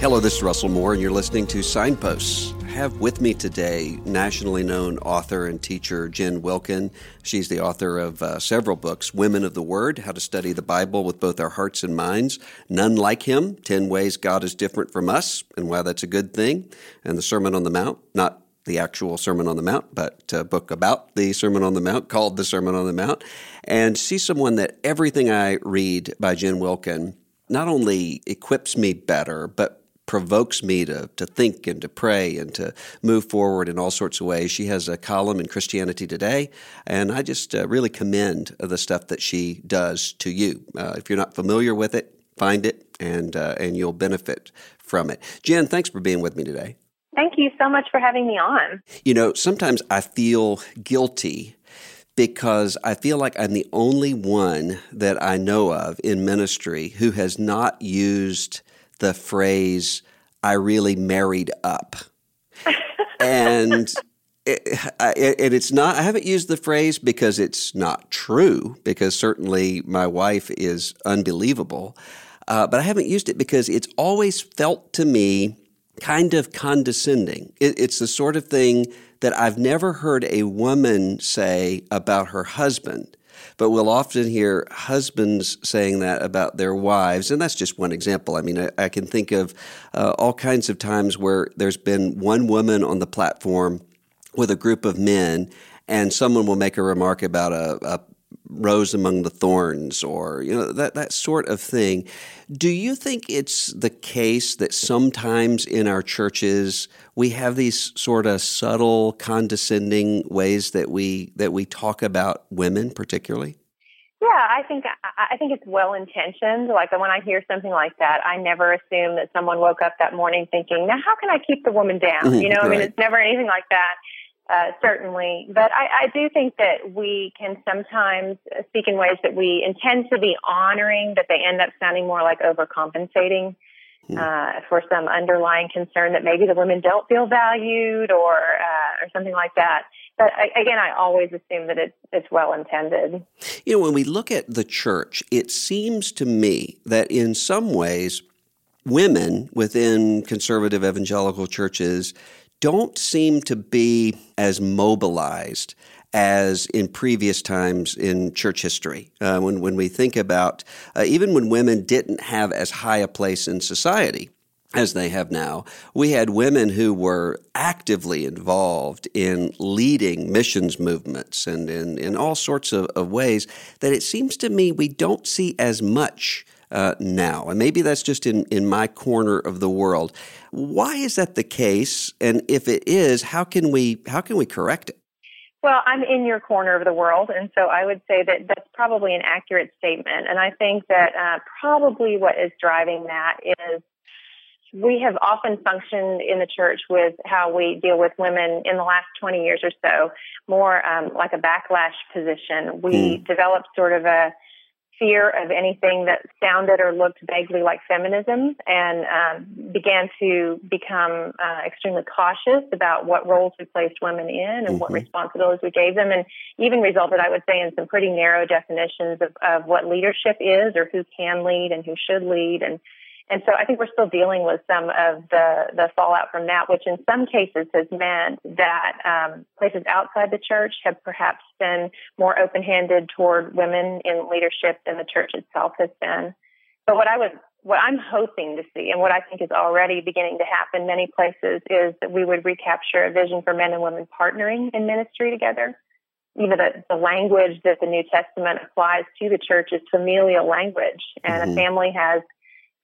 Hello, this is Russell Moore, and you're listening to Signposts. I have with me today nationally known author and teacher Jen Wilkin. She's the author of uh, several books Women of the Word, How to Study the Bible with Both Our Hearts and Minds, None Like Him, 10 Ways God is Different from Us, and Why That's a Good Thing, and The Sermon on the Mount, not the actual Sermon on the Mount, but a book about the Sermon on the Mount called The Sermon on the Mount. And she's someone that everything I read by Jen Wilkin not only equips me better, but provokes me to, to think and to pray and to move forward in all sorts of ways. She has a column in Christianity Today, and I just uh, really commend the stuff that she does to you. Uh, if you're not familiar with it, find it, and uh, and you'll benefit from it. Jen, thanks for being with me today. Thank you so much for having me on. You know, sometimes I feel guilty because I feel like I'm the only one that I know of in ministry who has not used the phrase, I really married up. and it, and it's not, I haven't used the phrase because it's not true, because certainly my wife is unbelievable. Uh, but I haven't used it because it's always felt to me kind of condescending. It, it's the sort of thing that I've never heard a woman say about her husband but we'll often hear husbands saying that about their wives. And that's just one example. I mean, I, I can think of uh, all kinds of times where there's been one woman on the platform with a group of men, and someone will make a remark about a, a rose among the thorns or you know that that sort of thing. Do you think it's the case that sometimes in our churches we have these sort of subtle condescending ways that we that we talk about women particularly? Yeah i think i think it's well intentioned like when i hear something like that i never assume that someone woke up that morning thinking now how can i keep the woman down? Mm-hmm. you know right. i mean it's never anything like that uh, certainly. But I, I do think that we can sometimes speak in ways that we intend to be honoring, but they end up sounding more like overcompensating hmm. uh, for some underlying concern that maybe the women don't feel valued or uh, or something like that. But again, I always assume that it's it's well intended. You know, when we look at the church, it seems to me that in some ways, women within conservative evangelical churches don't seem to be as mobilized as in previous times in church history. Uh, when, when we think about, uh, even when women didn't have as high a place in society as they have now, we had women who were actively involved in leading missions movements and in, in all sorts of, of ways that it seems to me we don't see as much uh, now. And maybe that's just in, in my corner of the world. Why is that the case? And if it is, how can we how can we correct it? Well, I'm in your corner of the world, and so I would say that that's probably an accurate statement. And I think that uh, probably what is driving that is we have often functioned in the church with how we deal with women in the last 20 years or so, more um, like a backlash position. We hmm. developed sort of a fear of anything that sounded or looked vaguely like feminism and um, began to become uh, extremely cautious about what roles we placed women in and mm-hmm. what responsibilities we gave them and even resulted i would say in some pretty narrow definitions of, of what leadership is or who can lead and who should lead and and so I think we're still dealing with some of the, the fallout from that, which in some cases has meant that um, places outside the church have perhaps been more open handed toward women in leadership than the church itself has been. But what I would what I'm hoping to see, and what I think is already beginning to happen many places, is that we would recapture a vision for men and women partnering in ministry together. You know, the, the language that the New Testament applies to the church is familial language, and mm-hmm. a family has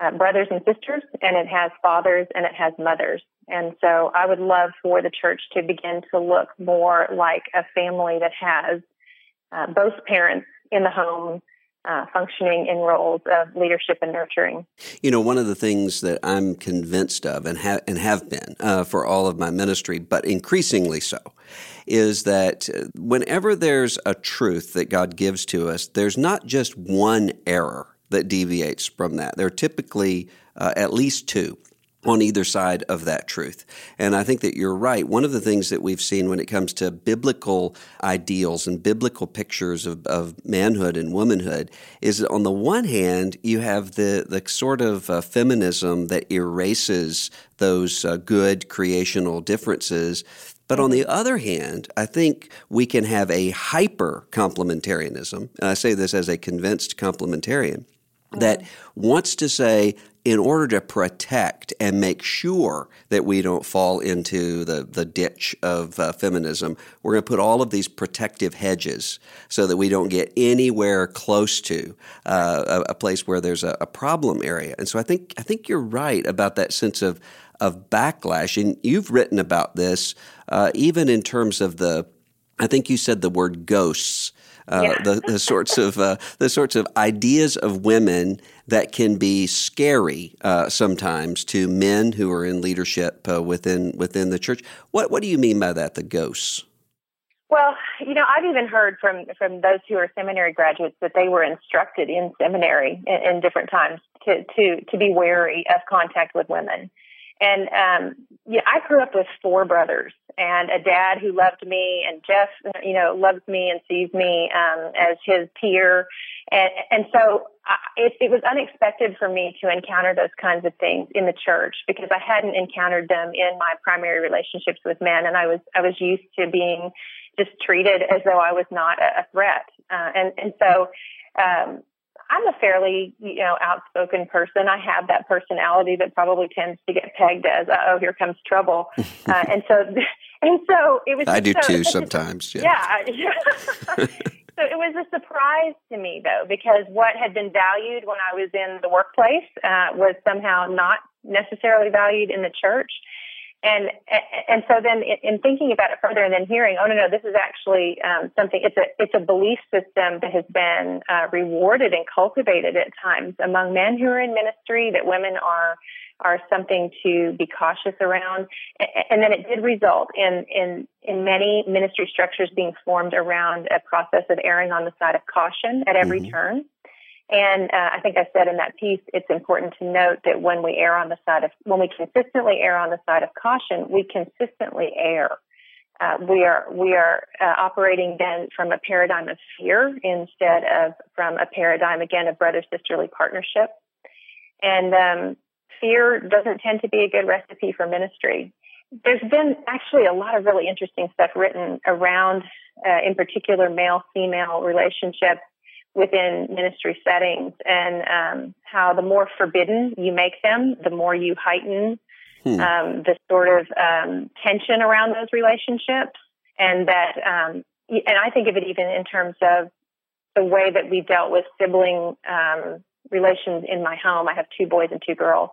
uh, brothers and sisters, and it has fathers and it has mothers. And so I would love for the church to begin to look more like a family that has uh, both parents in the home uh, functioning in roles of leadership and nurturing. You know, one of the things that I'm convinced of and, ha- and have been uh, for all of my ministry, but increasingly so, is that uh, whenever there's a truth that God gives to us, there's not just one error that deviates from that. There are typically uh, at least two on either side of that truth. And I think that you're right. One of the things that we've seen when it comes to biblical ideals and biblical pictures of, of manhood and womanhood is that on the one hand, you have the, the sort of uh, feminism that erases those uh, good creational differences. But on the other hand, I think we can have a hyper complementarianism, and I say this as a convinced complementarian, that wants to say in order to protect and make sure that we don't fall into the, the ditch of uh, feminism, we're going to put all of these protective hedges so that we don't get anywhere close to uh, a, a, place where there's a, a, problem area. And so I think I think you're right about that sense of of backlash, and you've written about this uh, even in terms of the. I think you said the word ghosts uh, yeah. the, the sorts of uh, the sorts of ideas of women that can be scary uh, sometimes to men who are in leadership uh, within within the church. What what do you mean by that? The ghosts. Well, you know, I've even heard from from those who are seminary graduates that they were instructed in seminary in, in different times to to to be wary of contact with women. And um, yeah, I grew up with four brothers and a dad who loved me, and Jeff, you know, loves me and sees me um, as his peer. And, and so I, it, it was unexpected for me to encounter those kinds of things in the church because I hadn't encountered them in my primary relationships with men, and I was I was used to being just treated as though I was not a, a threat. Uh, and and so um, I'm a fairly, you know, outspoken person. I have that personality that probably tends to get pegged as, oh, here comes trouble. Uh, and so, and so it was. I do so, too sometimes. Yeah. Yeah. yeah. so it was a surprise to me though, because what had been valued when I was in the workplace uh, was somehow not necessarily valued in the church and and so then in thinking about it further and then hearing oh no no this is actually um, something it's a it's a belief system that has been uh, rewarded and cultivated at times among men who are in ministry that women are are something to be cautious around and then it did result in in in many ministry structures being formed around a process of erring on the side of caution at every mm-hmm. turn and uh, I think I said in that piece, it's important to note that when we err on the side of, when we consistently err on the side of caution, we consistently err. Uh, we are we are uh, operating then from a paradigm of fear instead of from a paradigm again of brother sisterly partnership. And um, fear doesn't tend to be a good recipe for ministry. There's been actually a lot of really interesting stuff written around, uh, in particular, male female relationships within ministry settings and um, how the more forbidden you make them, the more you heighten hmm. um, the sort of um, tension around those relationships. And that, um, and I think of it even in terms of the way that we dealt with sibling um, relations in my home. I have two boys and two girls.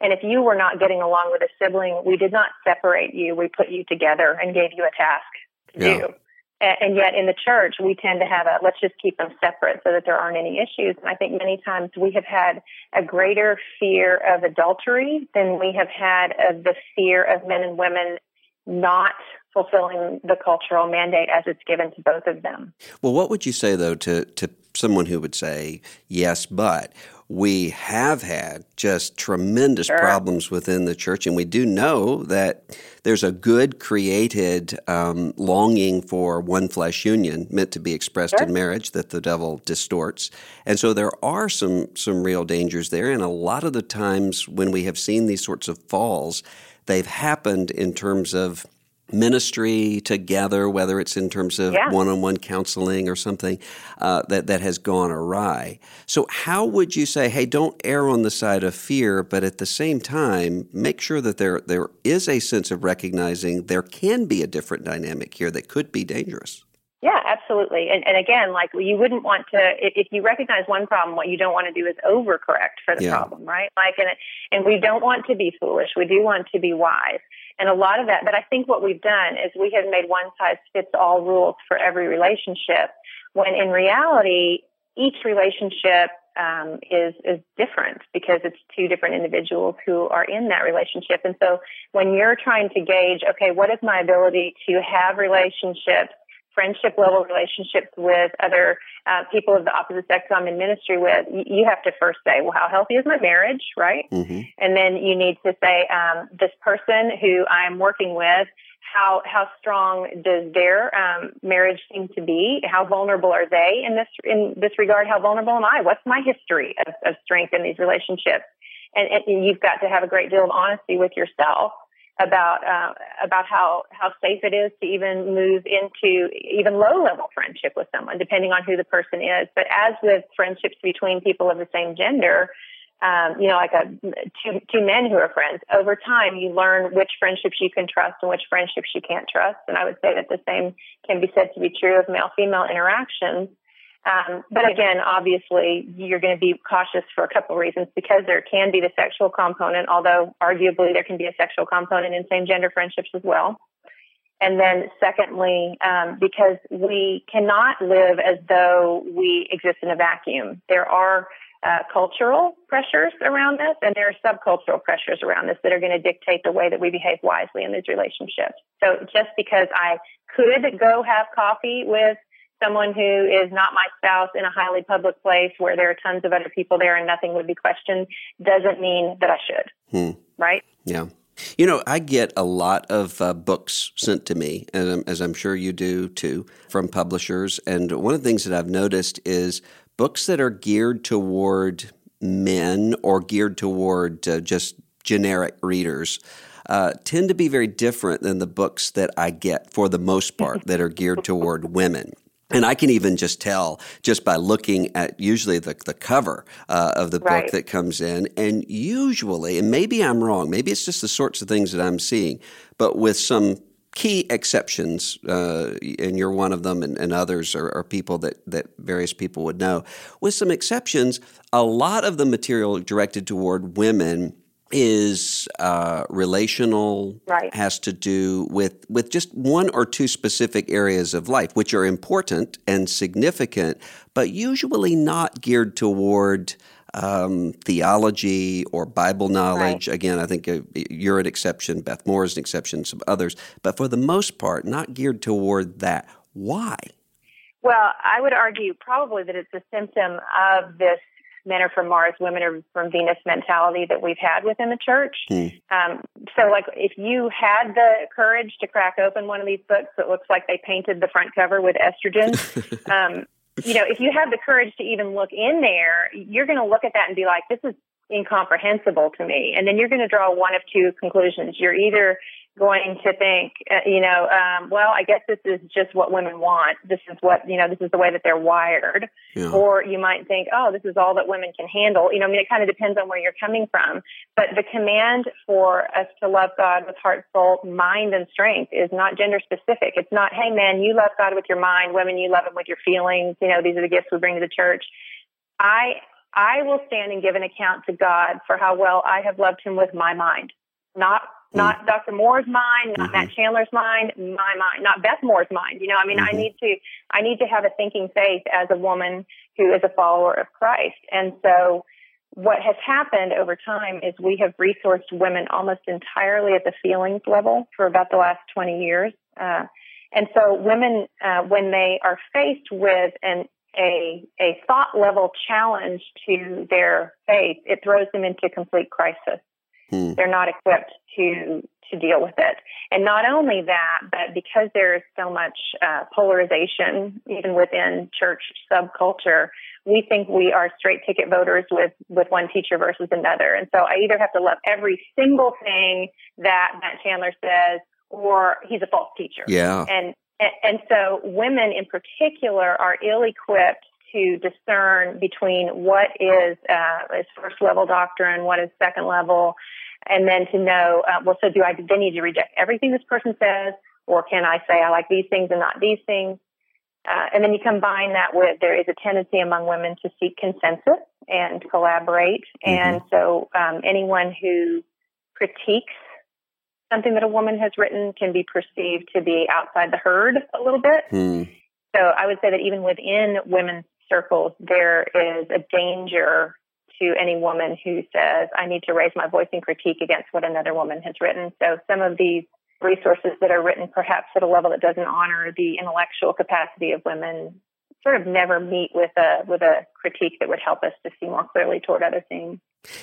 And if you were not getting along with a sibling, we did not separate you. We put you together and gave you a task to yeah. do. And yet in the church, we tend to have a let's just keep them separate so that there aren't any issues. And I think many times we have had a greater fear of adultery than we have had of the fear of men and women not fulfilling the cultural mandate as it's given to both of them. Well, what would you say, though, to, to someone who would say, yes, but we have had just tremendous sure. problems within the church, and we do know that there's a good created um, longing for one flesh union meant to be expressed sure. in marriage that the devil distorts, and so there are some some real dangers there. And a lot of the times when we have seen these sorts of falls, they've happened in terms of ministry together, whether it's in terms of one on one counseling or something uh, that, that has gone awry. So, how would you say, hey, don't err on the side of fear, but at the same time, make sure that there, there is a sense of recognizing there can be a different dynamic here that could be dangerous? Yeah, absolutely. And, and again, like you wouldn't want to, if, if you recognize one problem, what you don't want to do is overcorrect for the yeah. problem, right? Like, and, and we don't want to be foolish. We do want to be wise. And a lot of that, but I think what we've done is we have made one size fits all rules for every relationship when in reality, each relationship um, is is different because it's two different individuals who are in that relationship. And so when you're trying to gauge, okay, what is my ability to have relationships friendship level relationships with other uh, people of the opposite sex I'm in ministry with, you have to first say, well, how healthy is my marriage, right? Mm-hmm. And then you need to say, um, this person who I'm working with, how how strong does their um, marriage seem to be? How vulnerable are they in this in this regard? How vulnerable am I? What's my history of, of strength in these relationships? And, and you've got to have a great deal of honesty with yourself about uh, about how how safe it is to even move into even low level friendship with someone, depending on who the person is. But as with friendships between people of the same gender, um, you know, like a two two men who are friends, over time you learn which friendships you can trust and which friendships you can't trust. And I would say that the same can be said to be true of male female interactions. Um, but again, obviously, you're going to be cautious for a couple of reasons because there can be the sexual component, although arguably there can be a sexual component in same gender friendships as well. And then secondly, um, because we cannot live as though we exist in a vacuum. There are uh, cultural pressures around this and there are subcultural pressures around this that are going to dictate the way that we behave wisely in these relationships. So just because I could go have coffee with someone who is not my spouse in a highly public place where there are tons of other people there and nothing would be questioned doesn't mean that I should. Hmm. Right? Yeah. You know, I get a lot of uh, books sent to me, as, as I'm sure you do too, from publishers. And one of the things that I've noticed is books that are geared toward men or geared toward uh, just generic readers. Uh, tend to be very different than the books that I get for the most part that are geared toward women. And I can even just tell just by looking at usually the, the cover uh, of the right. book that comes in. And usually, and maybe I'm wrong, maybe it's just the sorts of things that I'm seeing, but with some key exceptions, uh, and you're one of them, and, and others are, are, people that, that various people would know. With some exceptions, a lot of the material directed toward women is uh, relational, right. has to do with with just one or two specific areas of life, which are important and significant, but usually not geared toward um, theology or Bible knowledge. Right. Again, I think uh, you're an exception. Beth Moore is an exception. Some others, but for the most part, not geared toward that. Why? Well, I would argue probably that it's a symptom of this men are from Mars, women are from Venus mentality that we've had within the church. Mm. Um, so, like, if you had the courage to crack open one of these books that looks like they painted the front cover with estrogen, um, you know, if you have the courage to even look in there, you're going to look at that and be like, this is incomprehensible to me. And then you're going to draw one of two conclusions. You're either going to think, uh, you know, um, well, I guess this is just what women want. This is what, you know, this is the way that they're wired. Yeah. Or you might think, oh, this is all that women can handle. You know, I mean, it kind of depends on where you're coming from. But the command for us to love God with heart, soul, mind, and strength is not gender specific. It's not, hey, man, you love God with your mind. Women, you love Him with your feelings. You know, these are the gifts we bring to the church. I, I will stand and give an account to God for how well I have loved Him with my mind, not. Not Dr. Moore's mind, not mm-hmm. Matt Chandler's mind, my mind, not Beth Moore's mind. You know, I mean, mm-hmm. I need to, I need to have a thinking faith as a woman who is a follower of Christ. And so what has happened over time is we have resourced women almost entirely at the feelings level for about the last 20 years. Uh, and so women, uh, when they are faced with an a, a thought level challenge to their faith, it throws them into complete crisis. Hmm. They're not equipped to to deal with it. And not only that, but because there is so much uh, polarization, even within church subculture, we think we are straight ticket voters with with one teacher versus another. And so I either have to love every single thing that Matt Chandler says, or he's a false teacher. Yeah. And, and, and so women in particular are ill equipped to discern between what is, uh, is first level doctrine, what is second level, and then to know, uh, well, so do I then need to reject everything this person says, or can I say I like these things and not these things? Uh, and then you combine that with there is a tendency among women to seek consensus and collaborate. Mm-hmm. And so um, anyone who critiques something that a woman has written can be perceived to be outside the herd a little bit. Hmm. So I would say that even within women's circles, there is a danger to any woman who says, I need to raise my voice and critique against what another woman has written. So some of these resources that are written perhaps at a level that doesn't honor the intellectual capacity of women sort of never meet with a with a critique that would help us to see more clearly toward other things.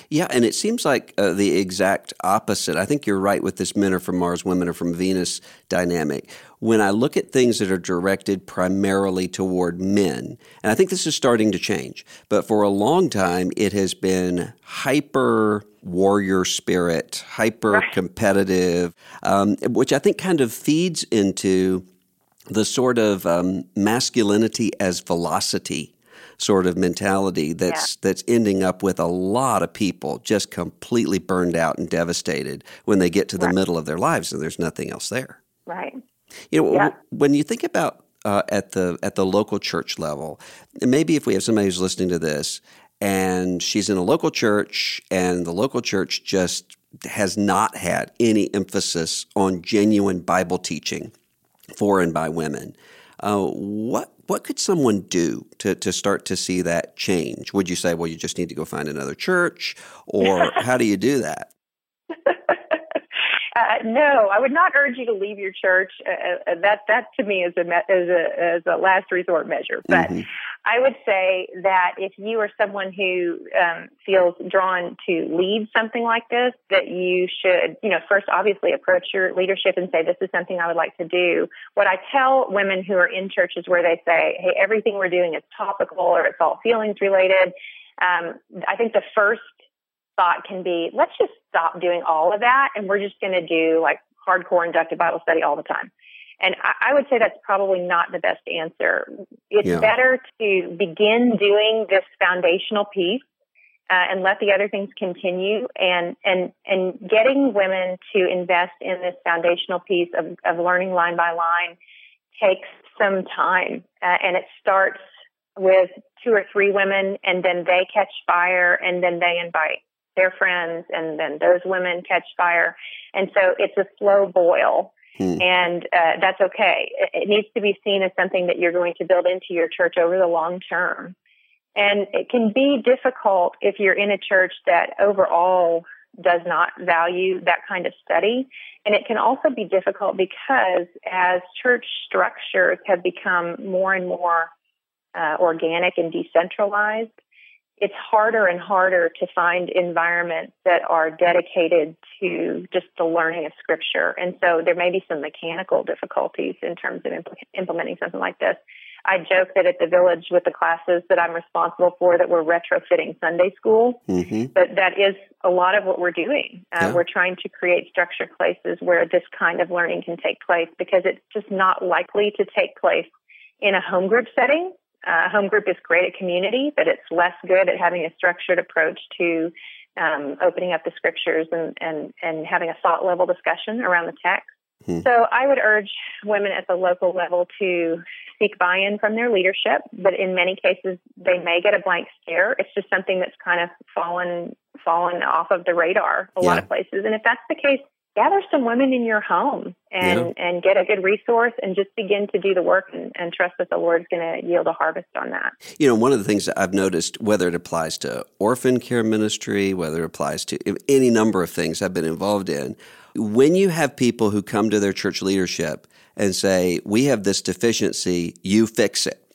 Yeah, and it seems like uh, the exact opposite. I think you're right with this men are from Mars, women are from Venus dynamic. When I look at things that are directed primarily toward men, and I think this is starting to change, but for a long time it has been hyper warrior spirit, hyper competitive, um, which I think kind of feeds into the sort of um, masculinity as velocity sort of mentality that's yeah. that's ending up with a lot of people just completely burned out and devastated when they get to the right. middle of their lives and there's nothing else there. Right. You know, yeah. when you think about uh, at the at the local church level, maybe if we have somebody who's listening to this and she's in a local church and the local church just has not had any emphasis on genuine Bible teaching for and by women. Uh, what what could someone do to, to start to see that change? Would you say, well, you just need to go find another church, or how do you do that? Uh, no, I would not urge you to leave your church. Uh, uh, that that to me is a is a as a last resort measure. But mm-hmm. I would say that if you are someone who um, feels drawn to lead something like this, that you should, you know, first obviously approach your leadership and say, "This is something I would like to do." What I tell women who are in churches where they say, "Hey, everything we're doing is topical or it's all feelings related," um, I think the first thought can be, let's just stop doing all of that and we're just going to do like hardcore inductive Bible study all the time. And I, I would say that's probably not the best answer. It's yeah. better to begin doing this foundational piece uh, and let the other things continue and and and getting women to invest in this foundational piece of, of learning line by line takes some time uh, and it starts with two or three women and then they catch fire and then they invite their friends, and then those women catch fire. And so it's a slow boil. Hmm. And uh, that's okay. It, needs to be seen as something that you're going to build into your church over the long term. And it can be difficult if you're in a church that overall does not value that kind of study. And it can also be difficult because as church structures have become more and more uh, organic and decentralized, it's harder and harder to find environments that are dedicated to just the learning of scripture. And so there may be some mechanical difficulties in terms of impl- implementing something like this. I joke that at the village with the classes that I'm responsible for that we're retrofitting Sunday school, mm-hmm. but that is a lot of what we're doing. Uh, yeah. We're trying to create structured places where this kind of learning can take place because it's just not likely to take place in a home group setting uh, home group is great at community, but it's less good at having a structured approach to um, opening up the scriptures and, and, and having a thought level discussion around the text. Hmm. So I would urge women at the local level to seek buy-in from their leadership, but in many cases they may get a blank stare. It's just something that's kind of fallen fallen off of the radar a yeah. lot of places. And if that's the case, gather some women in your home and yeah. and get a good resource and just begin to do the work and, and trust that the Lord's going to yield a harvest on that. You know, one of the things that I've noticed, whether it applies to orphan care ministry, whether it applies to any number of things I've been involved in, when you have people who come to their church leadership and say, "We have this deficiency, you fix it."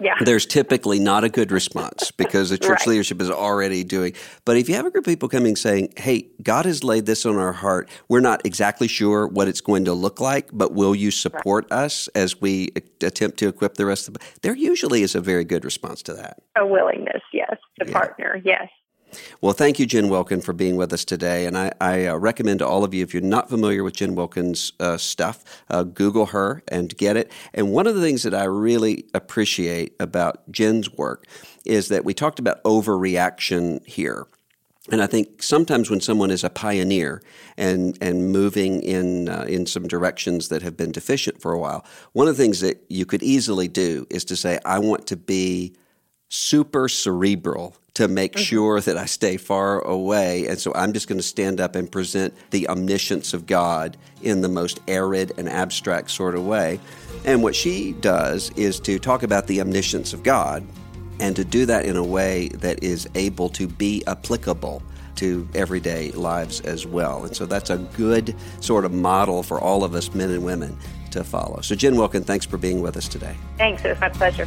Yeah. there's typically not a good response because the church right. leadership is already doing. But if you have a group of people coming saying, "Hey, God has laid this on our heart. We're not exactly sure what it's going to look like, but will you support right. us as we attempt to equip the rest of the?" There usually is a very good response to that. A willingness, yes, to yeah. partner, yes. Well, thank you, Jen Wilkin, for being with us today. And I, I uh, recommend to all of you, if you're not familiar with Jen Wilkin's uh, stuff, uh, Google her and get it. And one of the things that I really appreciate about Jen's work is that we talked about overreaction here. And I think sometimes when someone is a pioneer and and moving in uh, in some directions that have been deficient for a while, one of the things that you could easily do is to say, "I want to be super cerebral to make mm-hmm. sure that I stay far away. And so I'm just going to stand up and present the omniscience of God in the most arid and abstract sort of way. And what she does is to talk about the omniscience of God and to do that in a way that is able to be applicable to everyday lives as well. And so that's a good sort of model for all of us men and women to follow. So, Jen Wilkin, thanks for being with us today. Thanks. It was my pleasure.